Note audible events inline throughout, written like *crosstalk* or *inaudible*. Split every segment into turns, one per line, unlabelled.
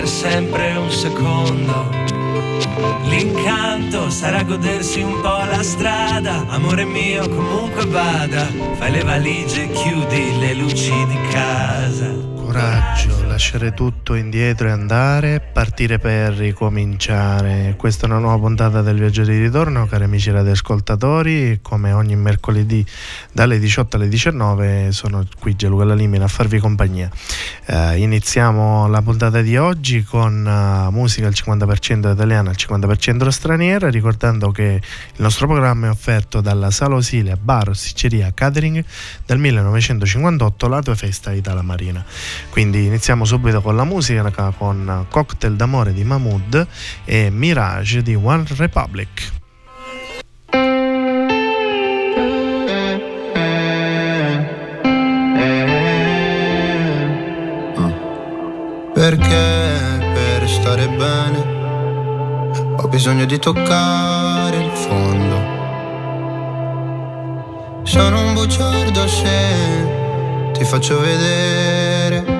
per sempre un secondo. L'incanto sarà godersi un po' la strada, amore mio comunque vada, fai le valigie, chiudi le luci di casa.
Coraggio, lasciare tutto indietro e andare, partire per ricominciare. Questa è una nuova puntata del Viaggio di Ritorno, cari amici radioascoltatori. Come ogni mercoledì dalle 18 alle 19 sono qui Gianluca Limina a farvi compagnia. Eh, iniziamo la puntata di oggi con uh, musica al 50% italiana, al 50% straniera, ricordando che il nostro programma è offerto dalla Sala Osilia Bar, Sicceria, Catering del 1958, la tua festa Itala Marina. Quindi iniziamo subito con la musica con Cocktail d'amore di Mahmood e Mirage di One Republic.
Perché per stare bene ho bisogno di toccare il fondo. Sono un bugiardo se ti faccio vedere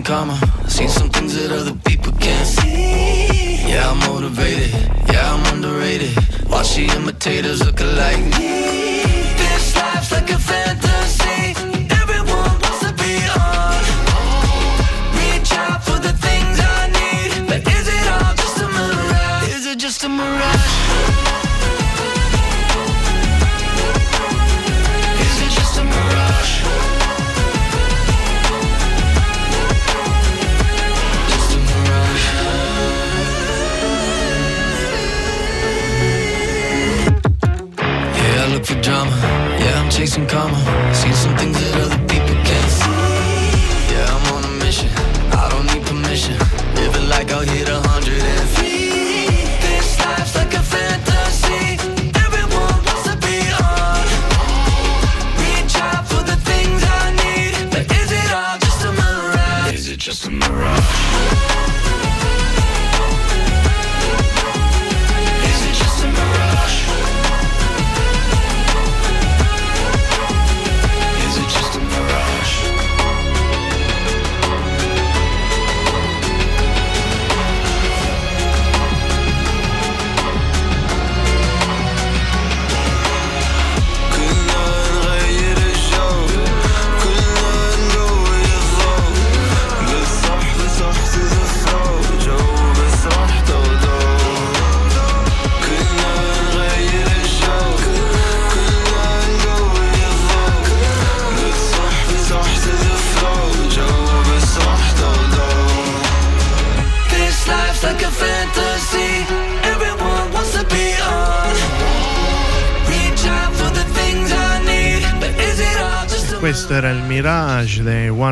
karma. Seen some things that other people can't see. Yeah, I'm motivated. Yeah, I'm underrated. Watch the imitators look alike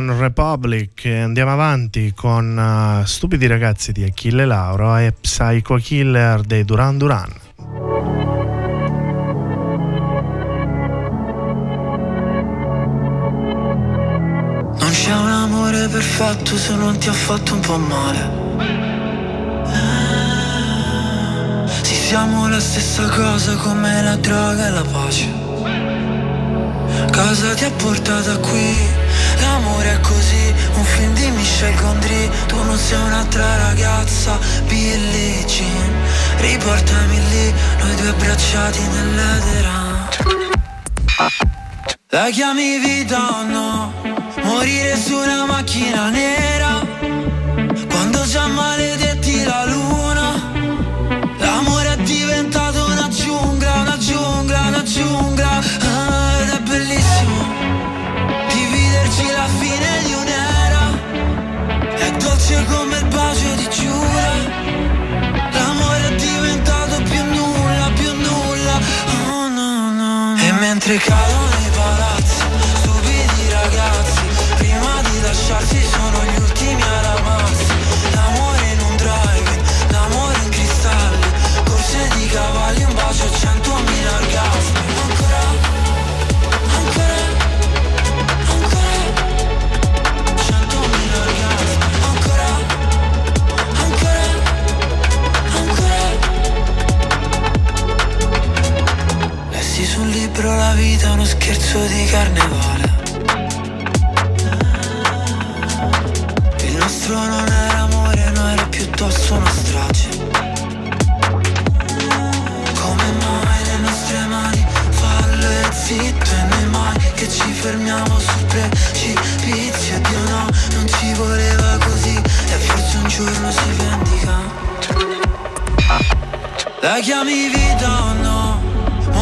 One Republic. Andiamo avanti con uh, Stupidi ragazzi di Achille Lauro e Psycho Killer dei Duran Duran.
Non c'è un amore perfetto se non ti ha fatto un po' male. Sì, siamo la stessa cosa come la droga e la pace. Cosa ti ha portato qui? L'amore è così, un film di Michel Gondry. Tu non sei un'altra ragazza, Billie Jean. Riportami lì, noi due abbracciati nell'edera La chiami vita o no? Morire su una macchina nera scherzo di carnevale. Il nostro non era amore, no era piuttosto una strage. Come mai le nostre mani fallo e zitto e noi mai che ci fermiamo sul precipizio Dio no, non ci voleva così e forse un giorno si vendica. La chiami vita o no?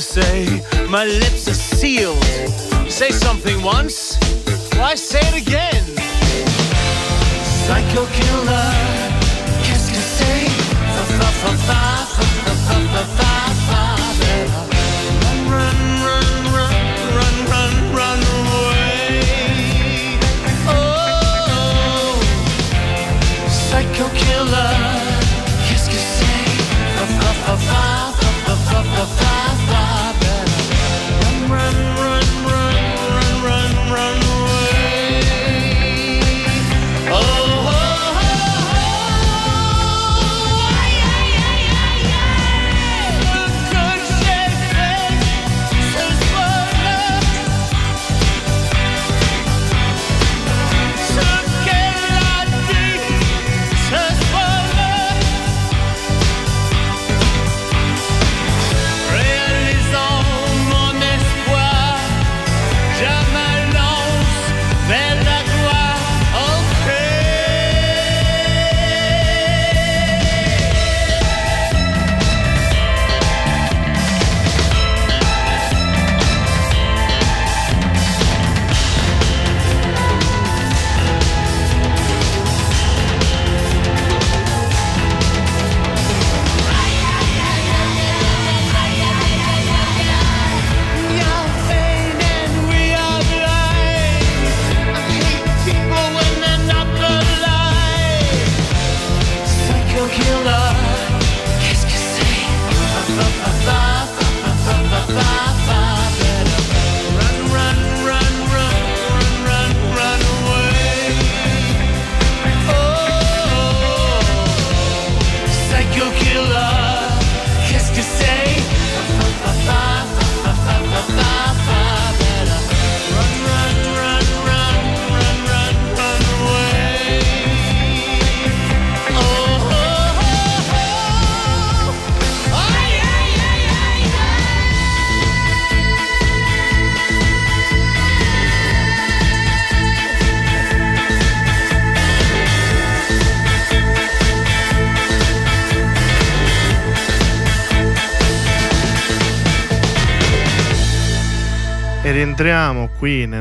say. My lips are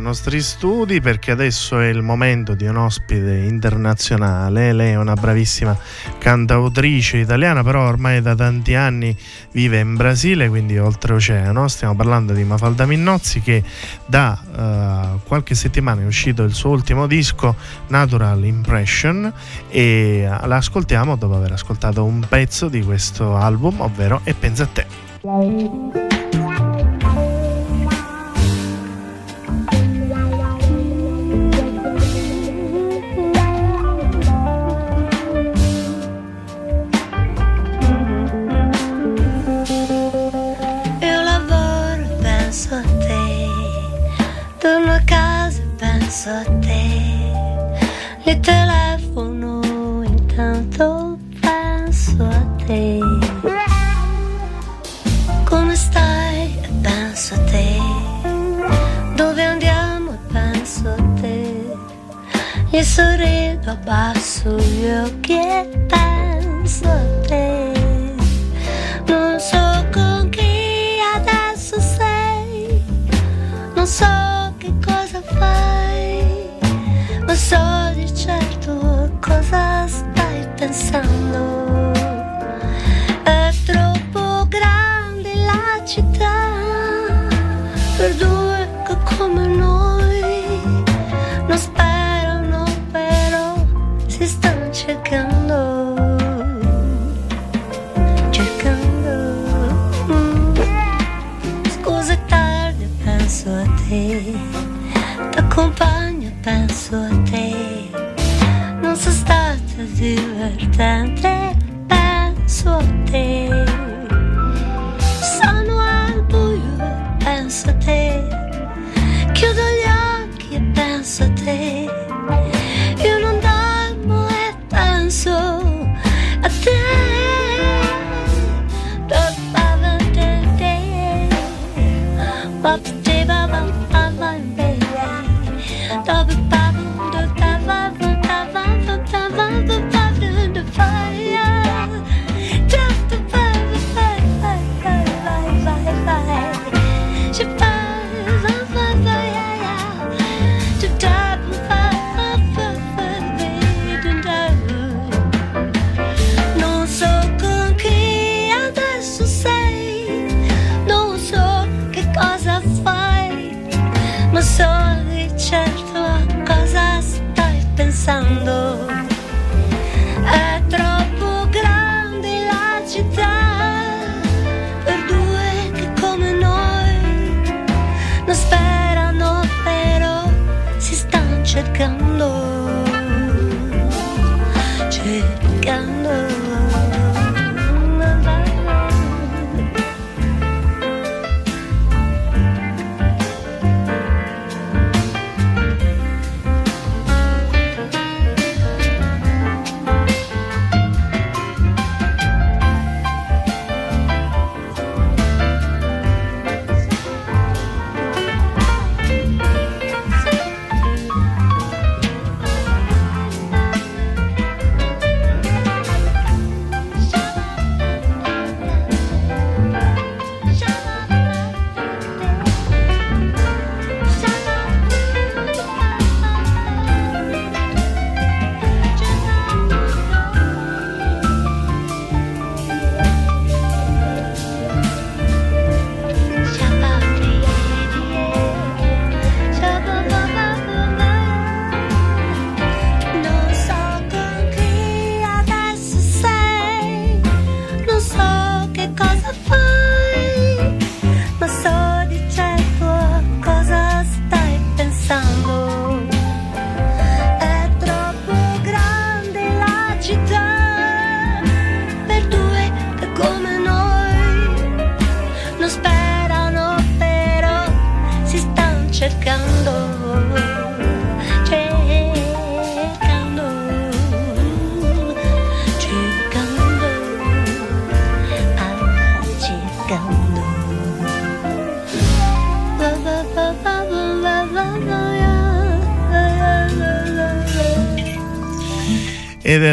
nostri studi perché adesso è il momento di un ospite internazionale. Lei è una bravissima cantautrice italiana, però ormai da tanti anni vive in Brasile, quindi oltreoceano. Stiamo parlando di Mafalda Minnozzi che da uh, qualche settimana è uscito il suo ultimo disco Natural Impression e l'ascoltiamo dopo aver ascoltato un pezzo di questo album, ovvero E pensa a te.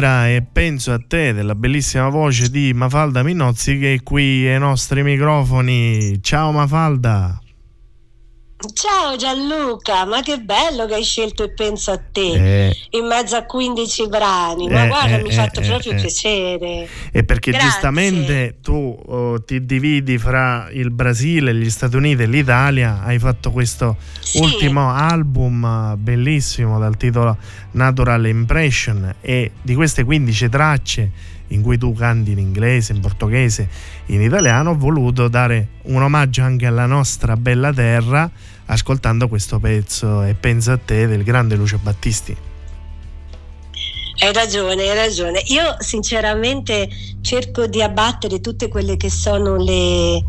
Ed era E penso a te della bellissima voce di Mafalda Minozzi che è qui ai nostri microfoni. Ciao Mafalda.
Ciao Gianluca, ma che bello che hai scelto e penso a te
Eh,
in mezzo a 15 brani, ma
Eh,
guarda
eh,
mi ha fatto
eh,
proprio
eh.
piacere.
E perché
Grazie.
giustamente tu oh, ti dividi fra il Brasile, gli Stati Uniti e l'Italia, hai fatto questo
Sì.
ultimo album eh, bellissimo dal titolo Natural Impression e di queste 15 tracce in cui tu canti in inglese, in portoghese, in italiano, ho voluto dare un omaggio anche alla nostra bella terra ascoltando questo pezzo e penso a te del grande Lucio Battisti.
Hai ragione, hai ragione. Io sinceramente cerco di abbattere tutte quelle che sono le,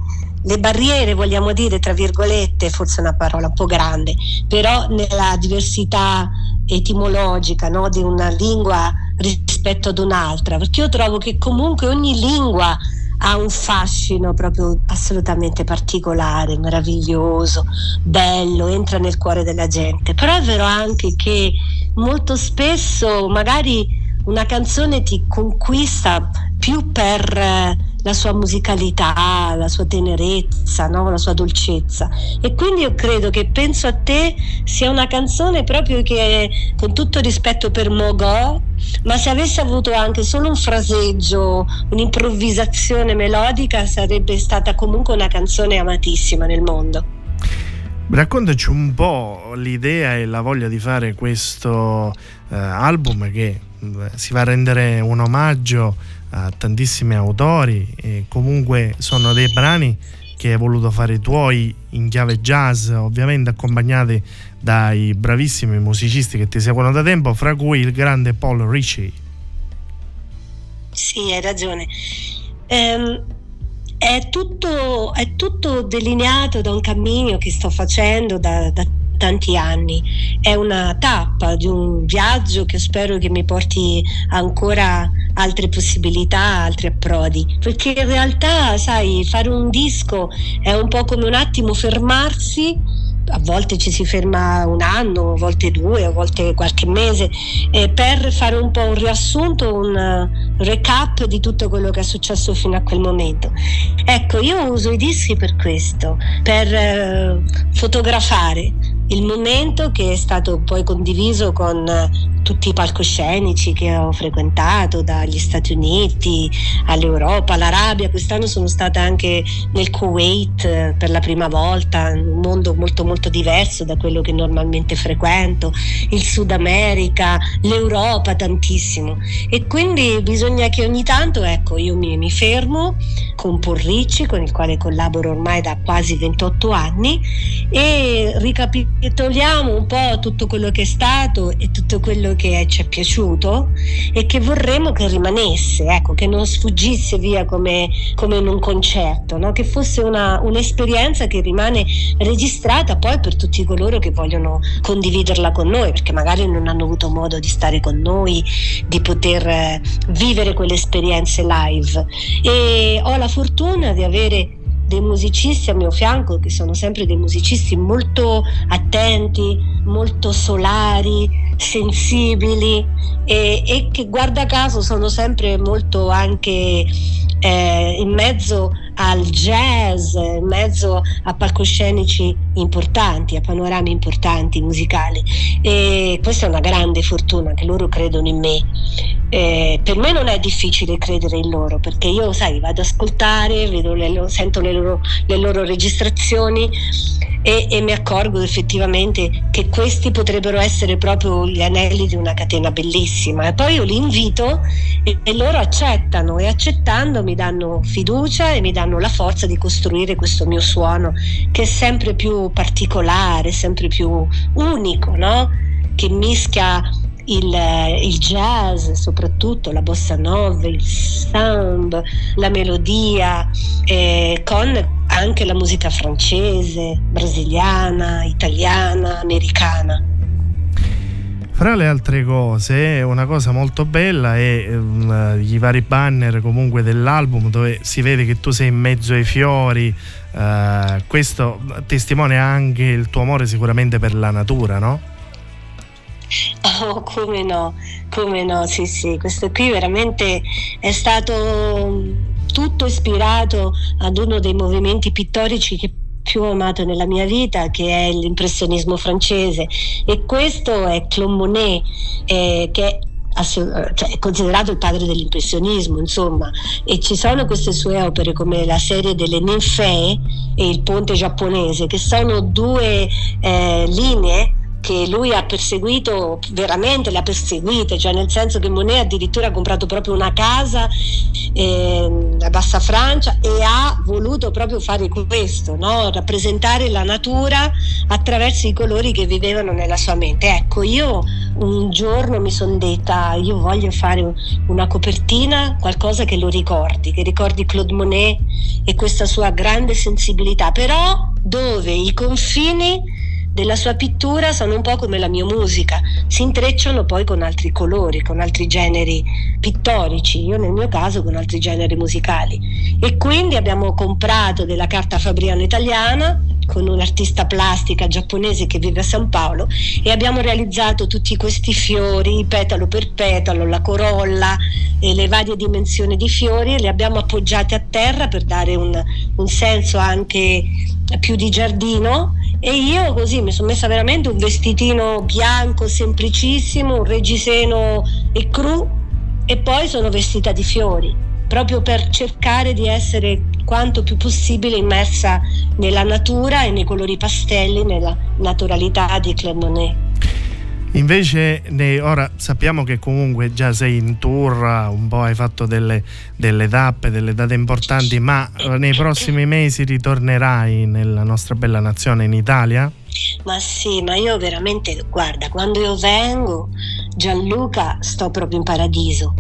le barriere, vogliamo dire, tra virgolette, forse è una parola un po' grande, però nella diversità etimologica no, di una lingua rispetto ad un'altra, perché io trovo che comunque ogni lingua ha un fascino proprio assolutamente particolare, meraviglioso, bello, entra nel cuore della gente. Però è vero anche che molto spesso magari una canzone ti conquista più per eh, la sua musicalità, la sua tenerezza, no? la sua dolcezza. E quindi io credo che Penso a te sia una canzone proprio che, con tutto rispetto per Mogò, ma se avesse avuto anche solo un fraseggio, un'improvvisazione melodica, sarebbe stata comunque una canzone amatissima nel mondo.
Raccontaci un po' l'idea e la voglia di fare questo eh, album che eh, si va a rendere un omaggio a tantissimi autori e comunque sono dei brani che hai voluto fare tuoi in chiave jazz, ovviamente accompagnati dai bravissimi musicisti che ti seguono da tempo, fra cui il grande Paul Ritchie.
Sì, hai ragione. Ehm, è, tutto, è tutto delineato da un cammino che sto facendo da, da tanti anni. È una tappa di un viaggio che spero che mi porti ancora altre possibilità, altri approdi. Perché in realtà, sai, fare un disco è un po' come un attimo fermarsi a volte ci si ferma un anno, a volte due, a volte qualche mese, eh, per fare un po' un riassunto, un recap di tutto quello che è successo fino a quel momento. Ecco, io uso i dischi per questo, per uh, fotografare il momento che è stato poi condiviso con uh, tutti i palcoscenici che ho frequentato, dagli Stati Uniti all'Europa, all'Arabia, quest'anno sono stata anche nel Kuwait per la prima volta, un mondo molto molto diverso da quello che normalmente frequento, il Sud America, l'Europa tantissimo. E quindi bisogna che ogni tanto ecco io mi, mi fermo con Porricci con il quale collaboro ormai da quasi 28 anni e ricapitoliamo un po' tutto quello che è stato e tutto quello che ci è piaciuto e che vorremmo che rimanesse, ecco, che non sfuggisse via come, come in un concerto, no? che fosse una, un'esperienza che rimane registrata poi per tutti coloro che vogliono condividerla con noi, perché magari non hanno avuto modo di stare con noi, di poter eh, vivere quelle esperienze live. E ho la fortuna di avere dei musicisti a mio fianco che sono sempre dei musicisti molto attenti, molto solari, sensibili e, e che guarda caso sono sempre molto anche eh, in mezzo al jazz, in mezzo a palcoscenici importanti, a panorami importanti musicali e questa è una grande fortuna che loro credono in me. Eh, per me non è difficile credere in loro perché io, sai, vado ad ascoltare, le, sento le loro, le loro registrazioni e, e, mi accorgo effettivamente che questi potrebbero essere proprio gli anelli di una catena bellissima. E poi io li invito e, e loro accettano e accettando mi danno fiducia e mi danno la forza di costruire questo mio suono che è sempre più particolare, sempre più unico, no? che mischia il, il, jazz, soprattutto la bossa nova, il samba, la melodia, eh, con anche la musica francese, brasiliana, italiana, americana.
Fra le altre cose, una cosa molto bella è um, i vari banner comunque dell'album dove si vede che tu sei in mezzo ai fiori. Uh, questo testimonia anche il tuo amore sicuramente per la natura, no?
Oh, come no, come no, sì, sì, questo qui veramente è stato tutto ispirato ad uno dei movimenti pittorici che più amato nella mia vita che è l'impressionismo francese. E questo è Claude Monet eh, che è cioè, è considerato il padre dell'impressionismo, insomma, e ci sono queste sue opere come la serie delle ninfee e il ponte giapponese, che sono due eh, linee che lui ha perseguito, veramente le ha perseguite, cioè nel senso che Monet addirittura ha comprato proprio una casa eh, a Bassa Francia e ha voluto proprio fare questo, no? rappresentare la natura attraverso i colori che vivevano nella sua mente. Ecco, io un giorno mi sono detta, io voglio fare una copertina, qualcosa che lo ricordi, che ricordi Claude Monet e questa sua grande sensibilità, però dove i confini della sua pittura sono un po' come la mia musica, si intrecciano poi con altri colori, con altri generi pittorici, io nel mio caso con altri generi musicali. E quindi abbiamo comprato della carta fabriana italiana con un'artista plastica giapponese che vive a San Paolo e abbiamo realizzato tutti questi fiori, petalo per petalo, la corolla e le varie dimensioni di fiori e li abbiamo appoggiati a terra per dare un, un senso anche più di giardino e io così mi sono messa veramente un vestitino bianco semplicissimo, un reggiseno e cru e poi sono vestita di fiori proprio per cercare di essere quanto più possibile immersa nella natura e nei colori pastelli, nella naturalità di Claire Monet.
Invece ne- ora sappiamo che comunque già sei in tour, un po' hai fatto delle, delle tappe, delle date importanti, ma eh, nei prossimi mesi ritornerai nella nostra bella nazione in Italia?
Ma sì, ma io veramente, guarda, quando io vengo, Gianluca, sto proprio in paradiso.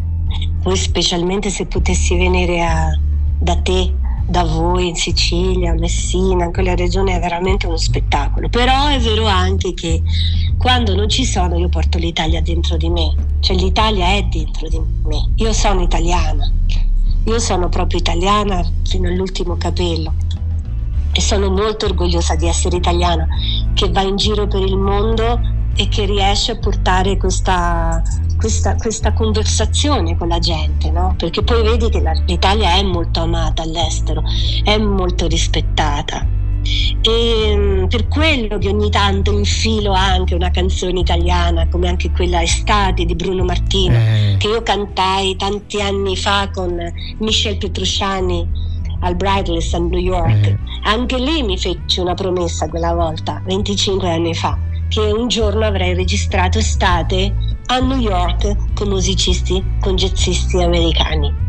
Poi specialmente se potessi venire a- da te, da voi in Sicilia, Messina, in quella regione è veramente uno spettacolo. Però è vero anche che quando non ci sono io porto l'Italia dentro di me, cioè l'Italia è dentro di me. Io sono italiana, io sono proprio italiana fino all'ultimo capello e sono molto orgogliosa di essere italiana che va in giro per il mondo e che riesce a portare questa, questa, questa conversazione con la gente, no? perché poi vedi che la- l'Italia è molto amata all'estero, è molto rispettata. E mm, per quello che ogni tanto infilo anche una canzone italiana come anche quella Estate di Bruno Martino
Eh,
che io cantai tanti anni fa con Michel Petrucciani al Bridless a New York.
eh,
Anche lì mi fece una promessa quella volta, 25 anni fa, che un giorno avrei registrato estate a New York con musicisti, con jazzisti americani.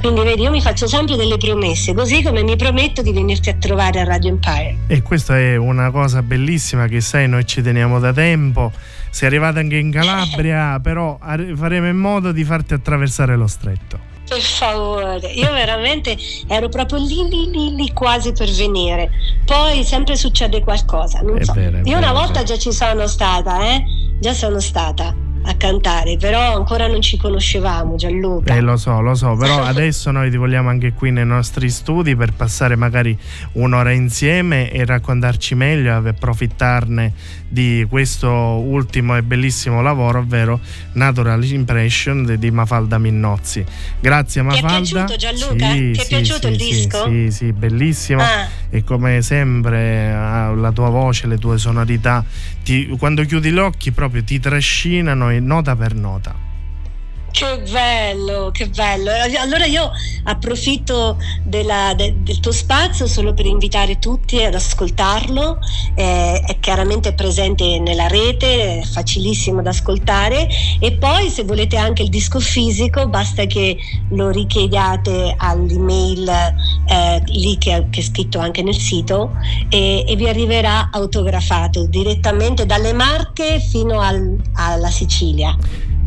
Quindi vedi, io mi faccio sempre delle promesse, così come mi prometto di venirti a trovare a Radio Empire.
E questa è una cosa bellissima che sai, noi ci teniamo da tempo. Sei arrivata anche in Calabria, *laughs* però ar- faremo in modo di farti attraversare lo stretto.
Per favore, io veramente ero proprio lì, lì, lì, lì quasi per venire. Poi sempre succede qualcosa, non
È
so.
vero, è
io una
vero, è
volta già ci sono stata, eh? Già sono stata a cantare, però ancora non ci conoscevamo, Gianluca.
Eh, lo so, lo so, però *laughs* adesso noi ti vogliamo anche qui nei nostri studi per passare magari un'ora insieme e raccontarci meglio e approfittarne di questo ultimo e bellissimo lavoro, ovvero Natural Impression di- Mafalda Minnozzi. Grazie
Ti è
Mafalda.
piaciuto, Gianluca?
Sì,
Ti è
sì,
piaciuto
sì,
il disco?
Sì, sì, bellissimo.
Ah,
E come sempre ah, la tua voce, le tue sonorità, ti- quando chiudi gli occhi proprio ti trascinano nota per nota.
Che bello, che bello. Allora io approfitto della- de- del tuo spazio solo per invitare tutti ad ascoltarlo. Eh, è chiaramente presente nella rete, è facilissimo da ascoltare. E poi se volete anche il disco fisico, basta che lo richiediate all'email eh, lì che, che è scritto anche nel sito e, e vi arriverà autografato direttamente dalle Marche fino al- alla Sicilia.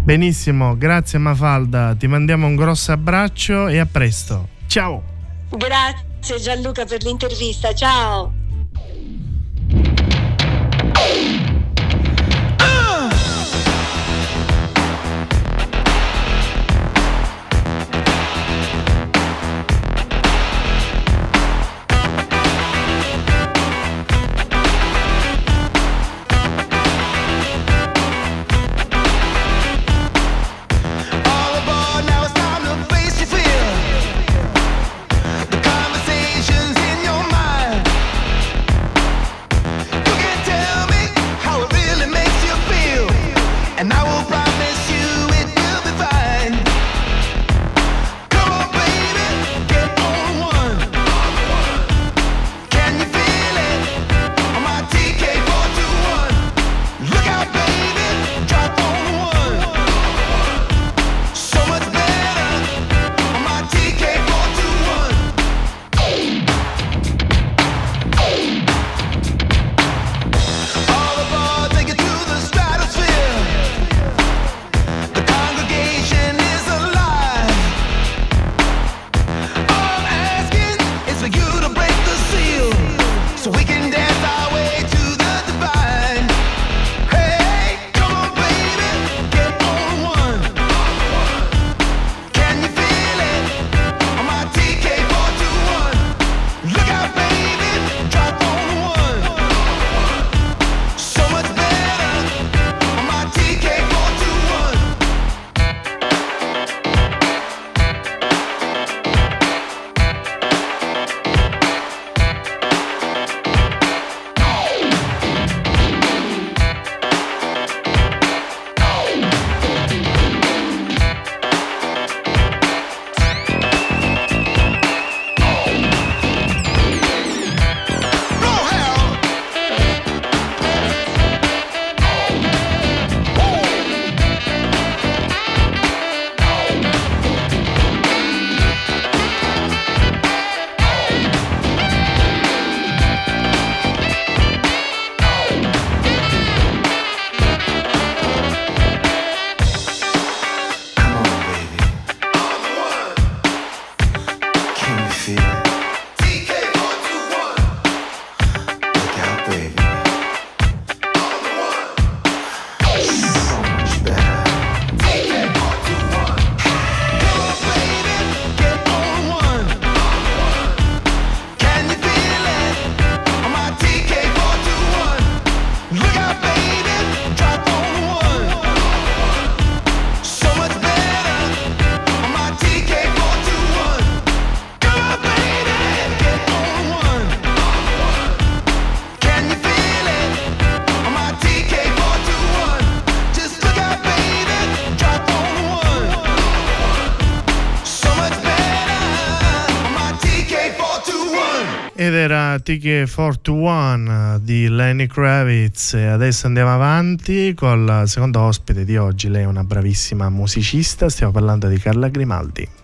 Benissimo, grazie Mafalda, ti mandiamo un grosso abbraccio e a presto. Ciao!
Grazie Gianluca per l'intervista, ciao!
Ticket 421 di Lenny Kravitz. E adesso andiamo avanti con la seconda ospite di oggi, lei è una bravissima musicista, stiamo parlando di Carla Grimaldi.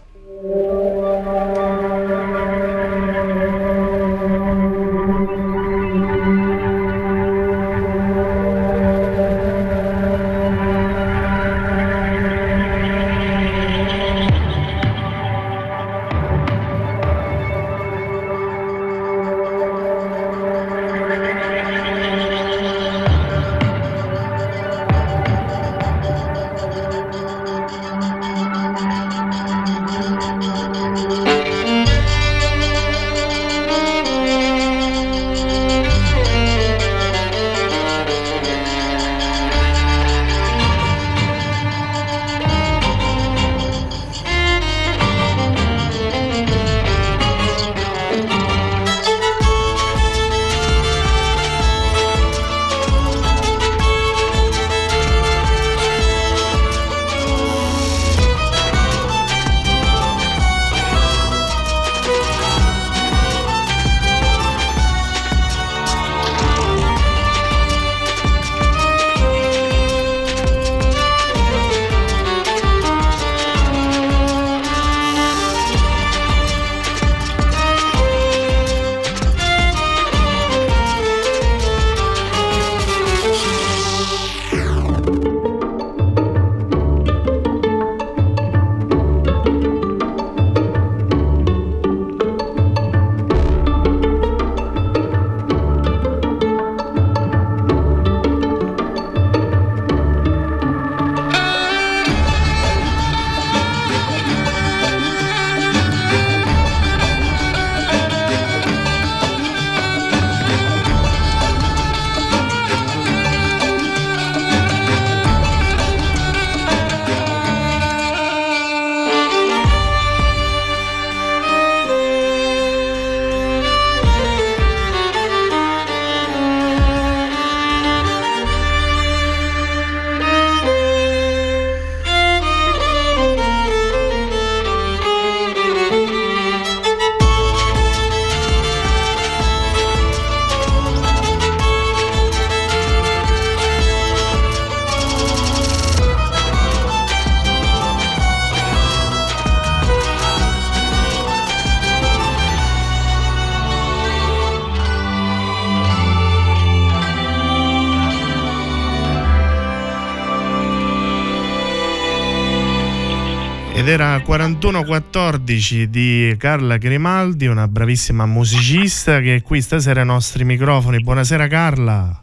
4114 di Carla Grimaldi, una bravissima musicista che è qui stasera ai nostri microfoni. Buonasera Carla.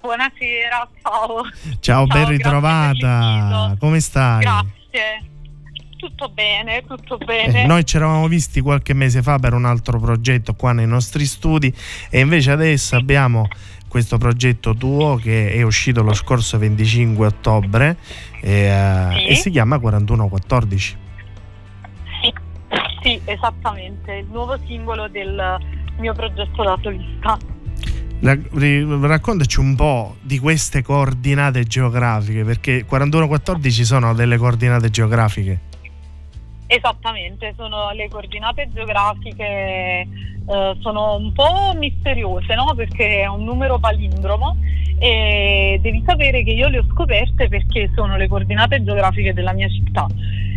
Buonasera, ciao.
Ciao, ben
grazie per
ritrovata. Come stai?
Grazie. Tutto bene, tutto bene.
Eh, noi ci eravamo visti qualche mese fa per un altro progetto qua nei nostri studi e invece adesso abbiamo questo progetto tuo che è uscito lo scorso 25 ottobre e, eh,
Sì.
e si chiama 4114.
Sì, esattamente, il nuovo singolo del mio progetto da solista.
Raccontaci un po' di queste coordinate geografiche perché 4114 sono delle coordinate geografiche.
Esattamente, sono le coordinate geografiche, eh, sono un po' misteriose, no? Perché è un numero palindromo e devi sapere che io le ho scoperte perché sono le coordinate geografiche della mia città.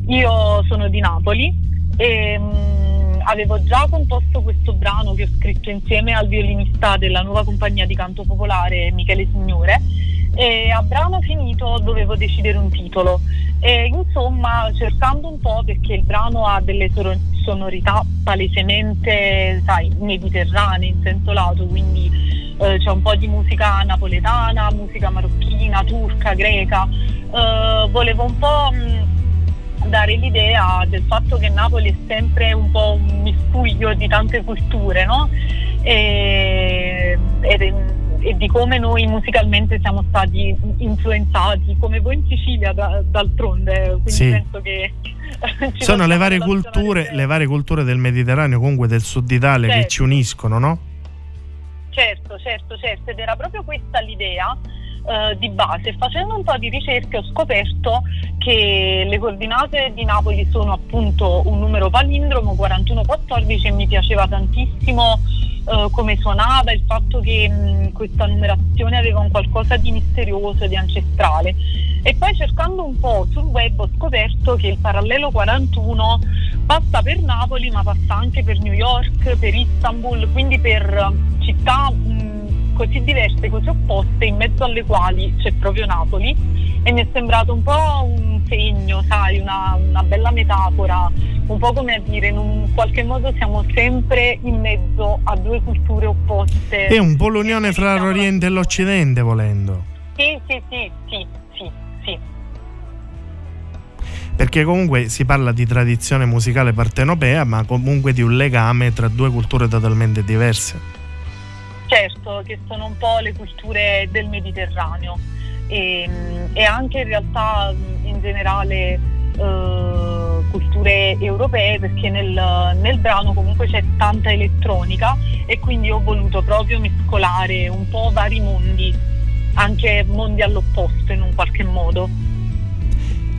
Io sono di Napoli e mm, avevo già composto questo brano che ho scritto insieme al violinista della nuova compagnia di canto popolare Michele Signore e a brano finito dovevo decidere un titolo. E insomma cercando un po' perché il brano ha delle sonorità palesemente sai, mediterranee in senso lato quindi eh, c'è un po' di musica napoletana, musica marocchina, turca, greca. Eh, volevo un po' mh, dare l'idea del fatto che Napoli è sempre un po' un miscuglio di tante culture no? e, ed- e di come noi musicalmente siamo stati influenzati, come voi in Sicilia da- d'altronde, quindi
Sì.
penso che
Sono le varie culture, le varie culture del Mediterraneo, comunque del sud Italia che
Certo.
ci uniscono, no?
Certo, certo, certo, ed era proprio questa l'idea eh, di base. Facendo un po' di ricerche ho scoperto che le coordinate di Napoli sono appunto un numero palindromo 4114 e mi piaceva tantissimo eh, come suonava, il fatto che mh, questa numerazione aveva un qualcosa di misterioso, di ancestrale. E poi cercando un po' sul web ho scoperto che il parallelo 41 passa per Napoli ma passa anche per New York, per Istanbul, quindi per città mh, così diverse, così opposte, in mezzo alle quali c'è proprio Napoli e mi è sembrato un po' un segno, sai, una, una bella metafora, un po' come a dire in un qualche modo siamo sempre in mezzo a due culture opposte.
È un po' l'unione fra l'Oriente e l'Occidente, volendo.
Sì, sì, sì, sì, sì, sì.
Perché comunque si parla di tradizione musicale partenopea, ma comunque di un legame tra due culture totalmente diverse.
Certo, che sono un po' le culture del Mediterraneo e, e anche in realtà in generale eh, culture europee perché nel, nel brano comunque c'è tanta elettronica e quindi ho voluto proprio mescolare un po' vari mondi, anche mondi all'opposto in un qualche modo.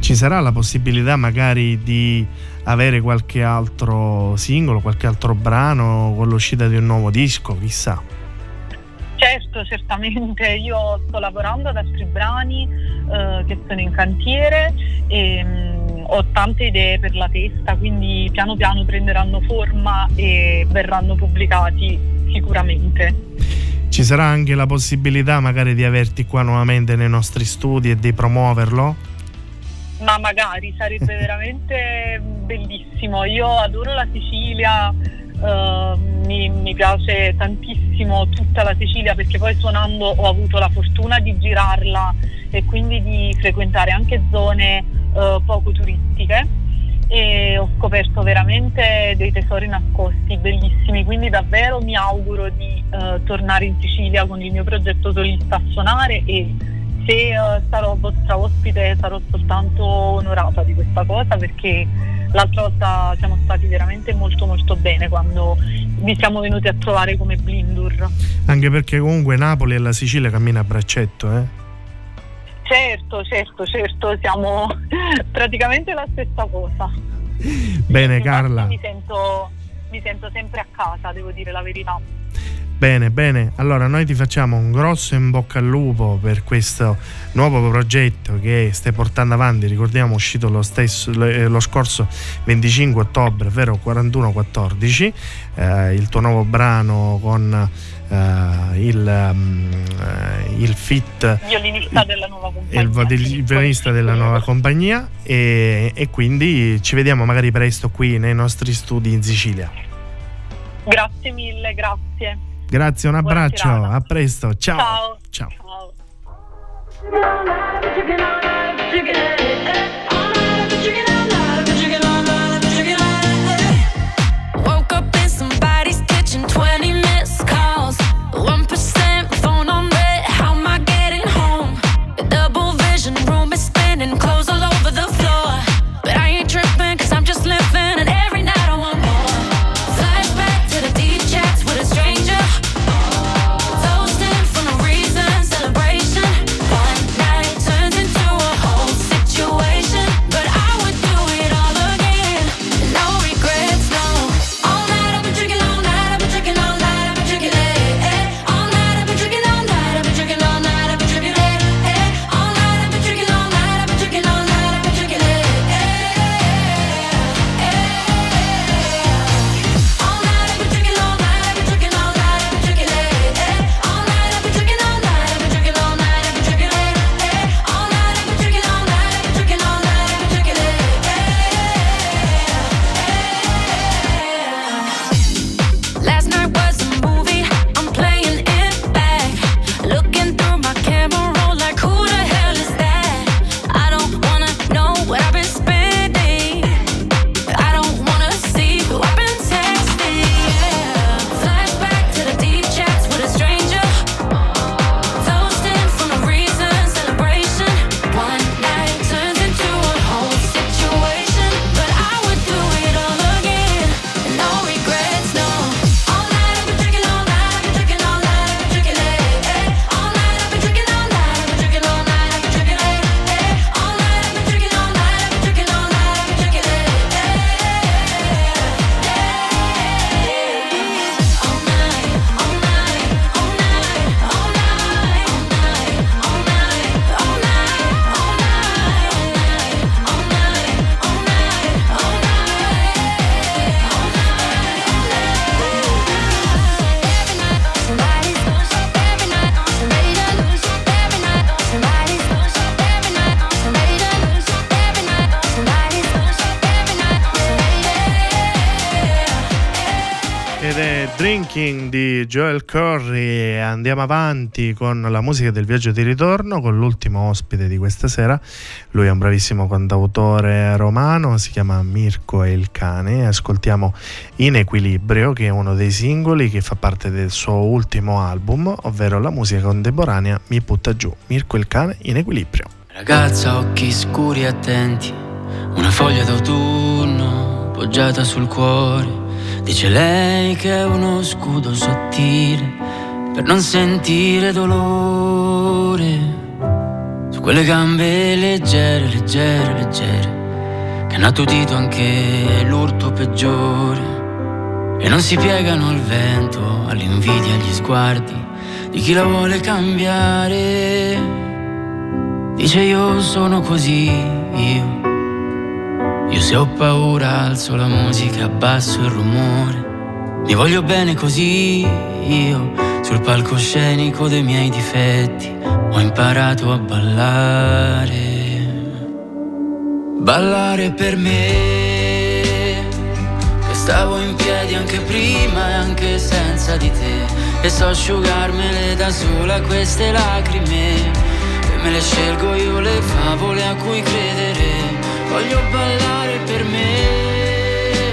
Ci sarà la possibilità magari di avere qualche altro singolo, qualche altro brano con l'uscita di un nuovo disco, chissà.
Certo, certamente, io sto lavorando ad altri brani eh, che sono in cantiere e mh, ho tante idee per la testa, quindi piano piano prenderanno forma e verranno pubblicati sicuramente.
Ci sarà anche la possibilità magari di averti qua nuovamente nei nostri studi e di promuoverlo?
Ma magari sarebbe *laughs* veramente bellissimo. Io adoro la Sicilia, eh, mi, mi piace tantissimo tutta la Sicilia perché poi suonando ho avuto la fortuna di girarla e quindi di frequentare anche zone eh, poco turistiche e ho scoperto veramente dei tesori nascosti bellissimi, quindi davvero mi auguro di eh, tornare in Sicilia con il mio progetto solista a suonare e se eh, sarò vostra ospite sarò soltanto onorata di questa cosa perché l'altra volta siamo stati veramente molto molto bene quando vi siamo venuti a trovare come Blindur.
Anche perché comunque Napoli e la Sicilia cammina a braccetto, eh?
Certo, certo, certo, siamo *laughs* praticamente la stessa cosa.
Bene Carla.
Mi sento, mi sento sempre a casa, devo dire la verità.
Bene, bene. Allora noi ti facciamo un grosso in bocca al lupo per questo nuovo progetto che stai portando avanti. Ricordiamo uscito lo, stesso, eh, lo scorso 25 ottobre, ovvero 4114, eh, il tuo nuovo brano con eh, il, mm, eh, il fit
Violinista della nuova compagnia.
il, il violinista della nuova compagnia e, e quindi ci vediamo magari presto qui nei nostri studi in Sicilia.
Grazie mille, grazie.
Grazie, un abbraccio, a presto, ciao.
Ciao.
ciao. Joel Corry e andiamo avanti con la musica del viaggio di ritorno con l'ultimo ospite di questa sera. Lui è un bravissimo cantautore romano, si chiama Mirko e il cane. Ascoltiamo In Equilibrio, che è uno dei singoli che fa parte del suo ultimo album, ovvero la musica contemporanea Mi butta giù. Mirko e il cane in equilibrio.
Ragazza, occhi scuri attenti, una foglia d'autunno poggiata sul cuore. Dice lei che è uno scudo sottile per non sentire dolore. Su quelle gambe leggere, leggere, leggere, che hanno attutito anche l'urto peggiore. E non si piegano al vento, all'invidia, agli sguardi di chi la vuole cambiare. Dice io sono così, io. Io se ho paura alzo la musica, abbasso il rumore. Mi voglio bene così, io. Sul palcoscenico dei miei difetti ho imparato a ballare. Ballare per me. Che stavo in piedi anche prima e anche senza di te. E so asciugarmele da sola queste lacrime e me le scelgo io le favole a cui credere. Voglio ballare per me,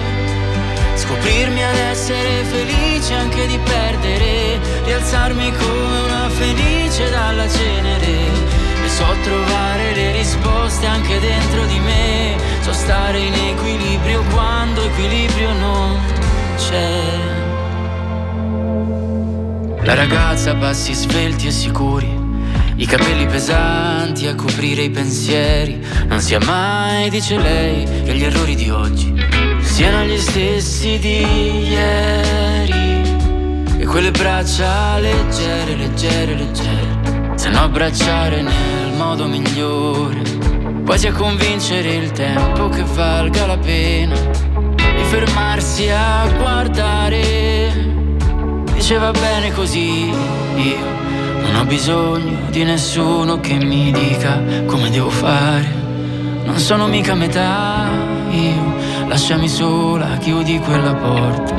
scoprirmi ad essere felice anche di perdere, rialzarmi come una felice dalla cenere. E so trovare le risposte anche dentro di me, so stare in equilibrio quando equilibrio non c'è. La ragazza passi svelti e sicuri i capelli pesanti a coprire i pensieri. Non sia mai, dice lei, che gli errori di oggi siano gli stessi di ieri. E quelle braccia leggere, leggere, leggere, sanno abbracciare nel modo migliore. Quasi a convincere il tempo che valga la pena di fermarsi a guardare. Diceva bene così io non ho bisogno di nessuno che mi dica come devo fare. Non sono mica metà io. Lasciami sola, chiudi quella porta.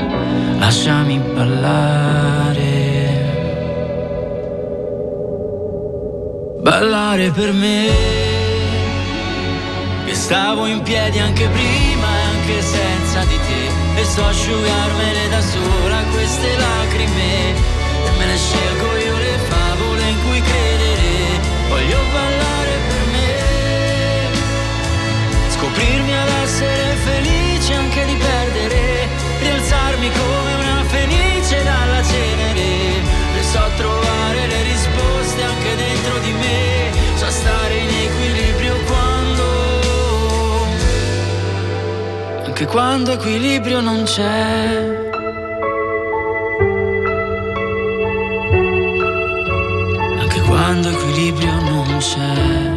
Lasciami ballare. Ballare per me. Che stavo in piedi anche prima e anche senza di te. E so asciugarmene da sola queste lacrime. E me le scelgo ballare per me. Scoprirmi ad essere felice anche di perdere. Rialzarmi come una felice dalla cenere. E so trovare le risposte anche dentro di me. So stare in equilibrio quando. Anche quando equilibrio non c'è. Quando equilibrio non c'è.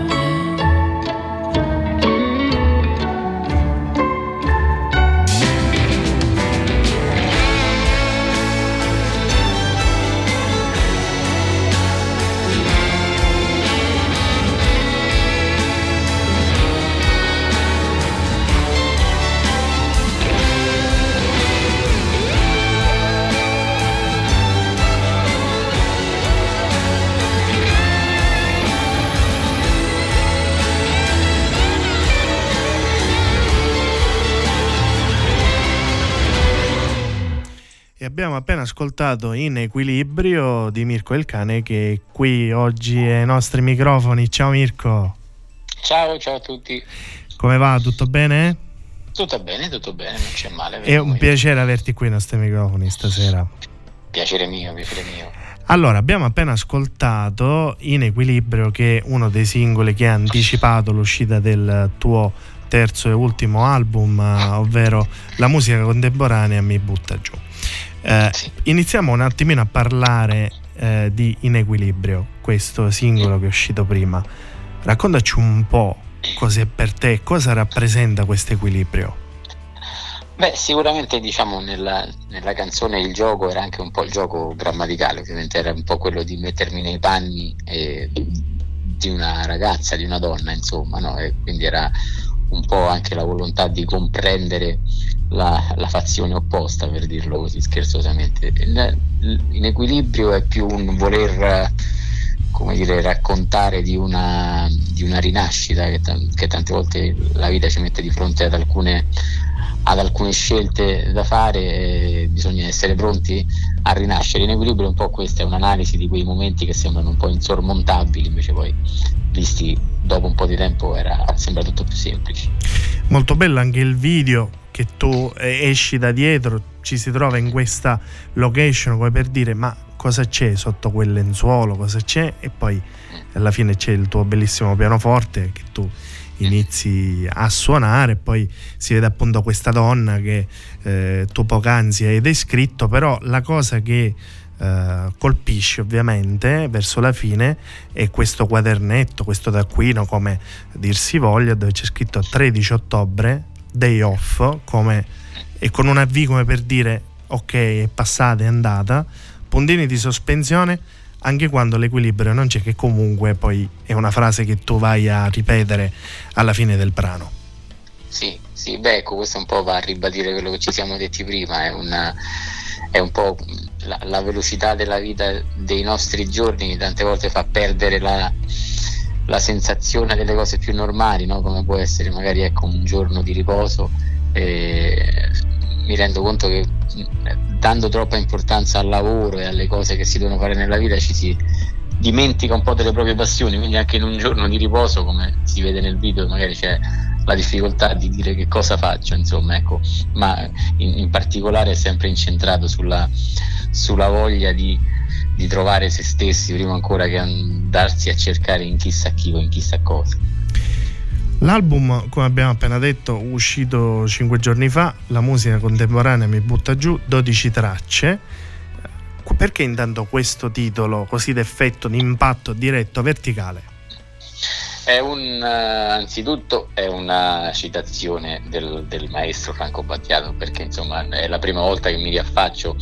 Abbiamo appena ascoltato In Equilibrio di Mirko il cane che è qui oggi ai nostri microfoni. Ciao Mirko,
Ciao, ciao a tutti.
come va? Tutto bene?
Tutto bene, tutto bene, non c'è male.
È un
voi?
piacere averti qui ai nostri microfoni stasera.
Piacere mio, piacere mio.
Allora, abbiamo appena ascoltato In Equilibrio, che è uno dei singoli che ha anticipato l'uscita del tuo terzo e ultimo album, eh, ovvero La musica contemporanea mi butta giù. Eh, iniziamo un attimino a parlare eh, di In Equilibrio, questo singolo che è uscito prima. Raccontaci un po' cos'è per te, cosa rappresenta questo equilibrio.
Beh, sicuramente diciamo nella, nella canzone il gioco era anche un po' il gioco grammaticale, ovviamente era un po' quello di mettermi nei panni eh, di una ragazza, di una donna, insomma, no? E quindi era un po' anche la volontà di comprendere la, la fazione opposta, per dirlo così scherzosamente. In equilibrio è più un voler come dire, raccontare di una, di una rinascita che, ta- che tante volte la vita ci mette di fronte ad alcune, ad alcune scelte da fare bisogna essere pronti a rinascere. In equilibrio un po' questa, è un'analisi di quei momenti che sembrano un po' insormontabili, invece poi visti dopo un po' di tempo era, sembra tutto più semplice.
Molto bello anche il video che tu eh, esci da dietro, ci si trova in questa location come per dire ma cosa c'è sotto quel lenzuolo, cosa c'è? E poi alla fine c'è il tuo bellissimo pianoforte che tu inizi a suonare poi si vede appunto questa donna che eh, tu poc'anzi hai descritto però la cosa che eh, colpisce ovviamente verso la fine è questo quadernetto, questo taccuino come dir si voglia dove c'è scritto 13 ottobre day off come, e con una V come per dire ok è passata, è andata puntini di sospensione anche quando l'equilibrio non c'è che comunque poi è una frase che tu vai a ripetere alla fine del brano.
Sì, sì, beh, ecco, questo un po' va a ribadire quello che ci siamo detti prima, è, una, è un po' la, la velocità della vita dei nostri giorni, tante volte fa perdere la, la sensazione delle cose più normali, no? come può essere magari ecco, un giorno di riposo. mi rendo conto che dando troppa importanza al lavoro e alle cose che si devono fare nella vita ci si dimentica un po' delle proprie passioni, quindi anche in un giorno di riposo, come si vede nel video, magari c'è la difficoltà di dire che cosa faccio, insomma, ecco, ma in, in particolare è sempre incentrato sulla, sulla voglia di, di trovare se stessi prima ancora che andarsi a cercare in chissà chi o in chissà cosa.
L'album, come abbiamo appena detto, uscito cinque giorni fa, la musica contemporanea mi butta giù, 12 tracce. Perché intanto questo titolo così d'effetto, di impatto diretto, verticale?
È un, eh, anzitutto è una citazione del, del maestro Franco Battiato perché insomma è la prima volta che mi riaffaccio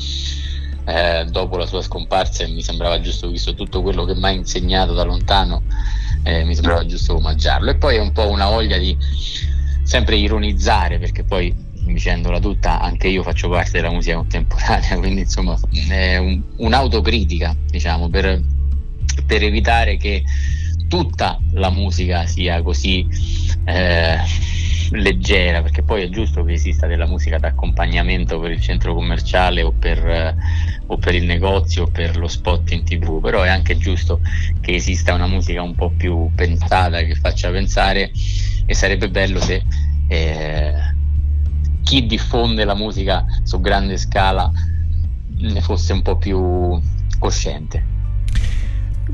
eh, dopo la sua scomparsa e mi sembrava giusto, visto tutto quello che mi ha insegnato da lontano, eh, mi sembrava giusto omaggiarlo. E poi è un po' una voglia di sempre ironizzare perché poi dicendola tutta anche io faccio parte della musica contemporanea, *laughs* quindi insomma è un- un'autocritica diciamo per, per evitare che tutta la musica sia così eh, leggera, perché poi è giusto che esista della musica d'accompagnamento per il centro commerciale o per, eh, o per il negozio o per lo spot in tv, però è anche giusto che esista una musica un po' più pensata, che faccia pensare e sarebbe bello se eh, chi diffonde la musica su grande scala ne fosse un po' più cosciente.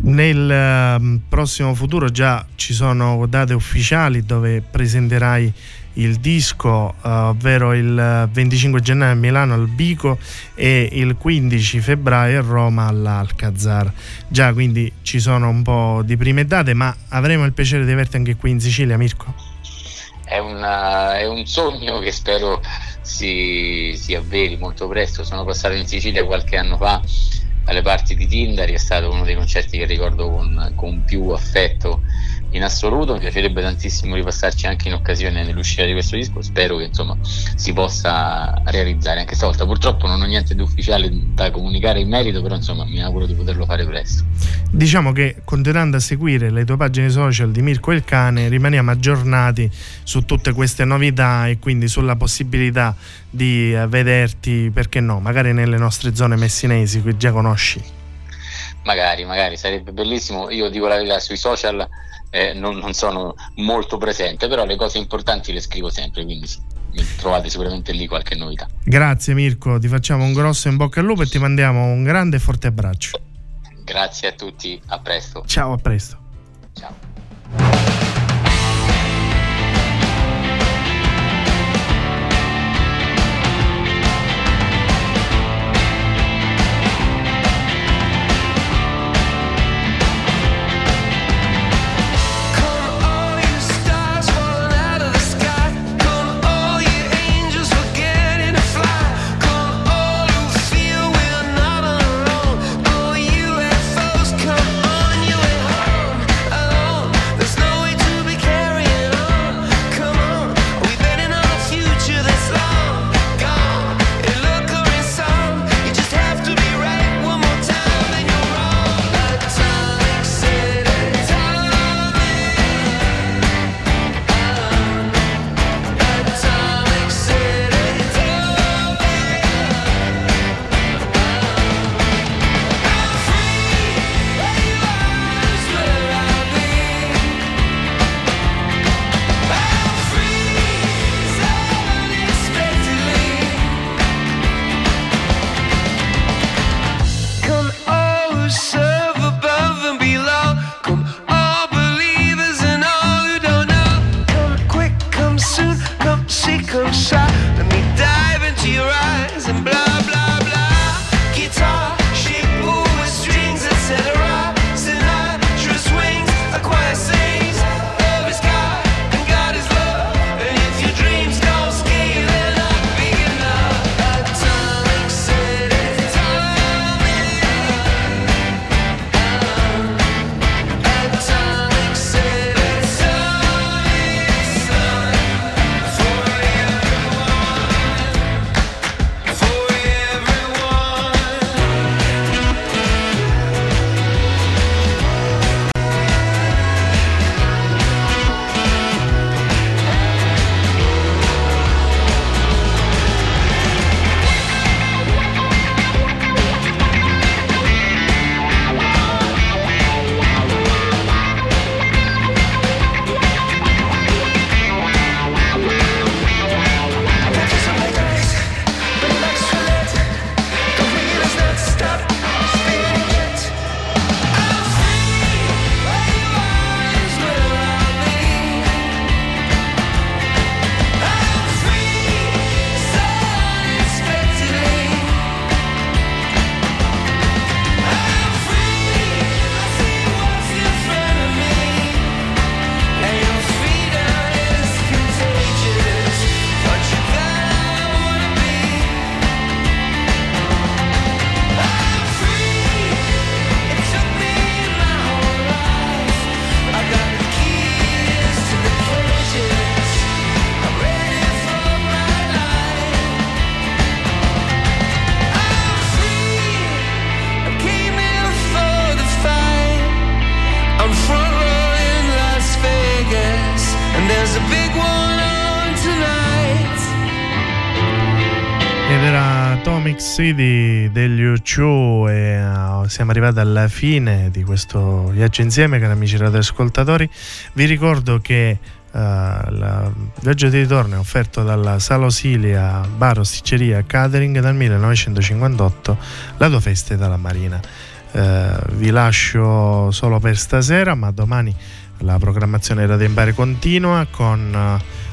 Nel ehm, prossimo futuro già ci sono date ufficiali dove presenterai il disco, eh, ovvero il 25 gennaio a Milano al Bico e il 15 febbraio a Roma all'Alcazar. Già quindi ci sono un po' di prime date, ma avremo il piacere di averti anche qui in Sicilia, Mirko.
È, una- è un sogno che spero si, si avveri molto presto. Sono passato in Sicilia qualche anno fa alle parti di Tindari, è stato uno dei concerti che ricordo con, con più affetto in assoluto. Mi piacerebbe tantissimo ripassarci anche in occasione dell'uscita di questo disco. Spero che insomma si possa realizzare anche stavolta. Purtroppo non ho niente di ufficiale da comunicare in merito, però insomma mi auguro di poterlo fare presto.
Diciamo che continuando a seguire le tue pagine social di Mirko il Cane rimaniamo aggiornati su tutte queste novità e quindi sulla possibilità di eh, vederti, perché no, magari nelle nostre zone messinesi che già conosci.
Magari, magari sarebbe bellissimo. Io dico la verità, sui social eh, non, non sono molto presente, però le cose importanti le scrivo sempre, quindi trovate sicuramente lì qualche novità.
Grazie Mirko, ti facciamo un grosso in bocca al lupo e ti mandiamo un grande e forte abbraccio.
Grazie a tutti, a presto.
Ciao, a presto.
Ciao.
City degli U2 e uh, siamo arrivati alla fine di questo viaggio insieme, cari amici radioascoltatori. Vi ricordo che uh, il viaggio di ritorno è offerto dalla Sala Osilia Bar Osticceria Catering dal 1958, la tua festa è dalla Marina. Uh, vi lascio solo per stasera, ma domani la programmazione Radio in Bari continua con Uh,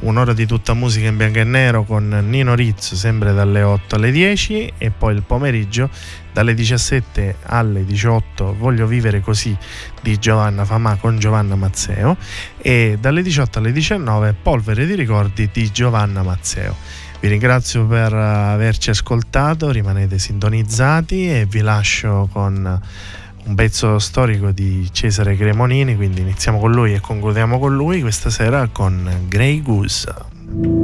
un'ora di tutta musica in bianco e nero con Nino Rizzo sempre dalle 8 alle 10 e poi il pomeriggio dalle 17 alle 18 Voglio vivere così di Giovanna Famà con Giovanna Mazzeo e dalle 18 alle 19 Polvere di ricordi di Giovanna Mazzeo. Vi ringrazio per averci ascoltato, rimanete sintonizzati e vi lascio con un pezzo storico di Cesare Cremonini, quindi iniziamo con lui e concludiamo con lui questa sera con Grey Goose.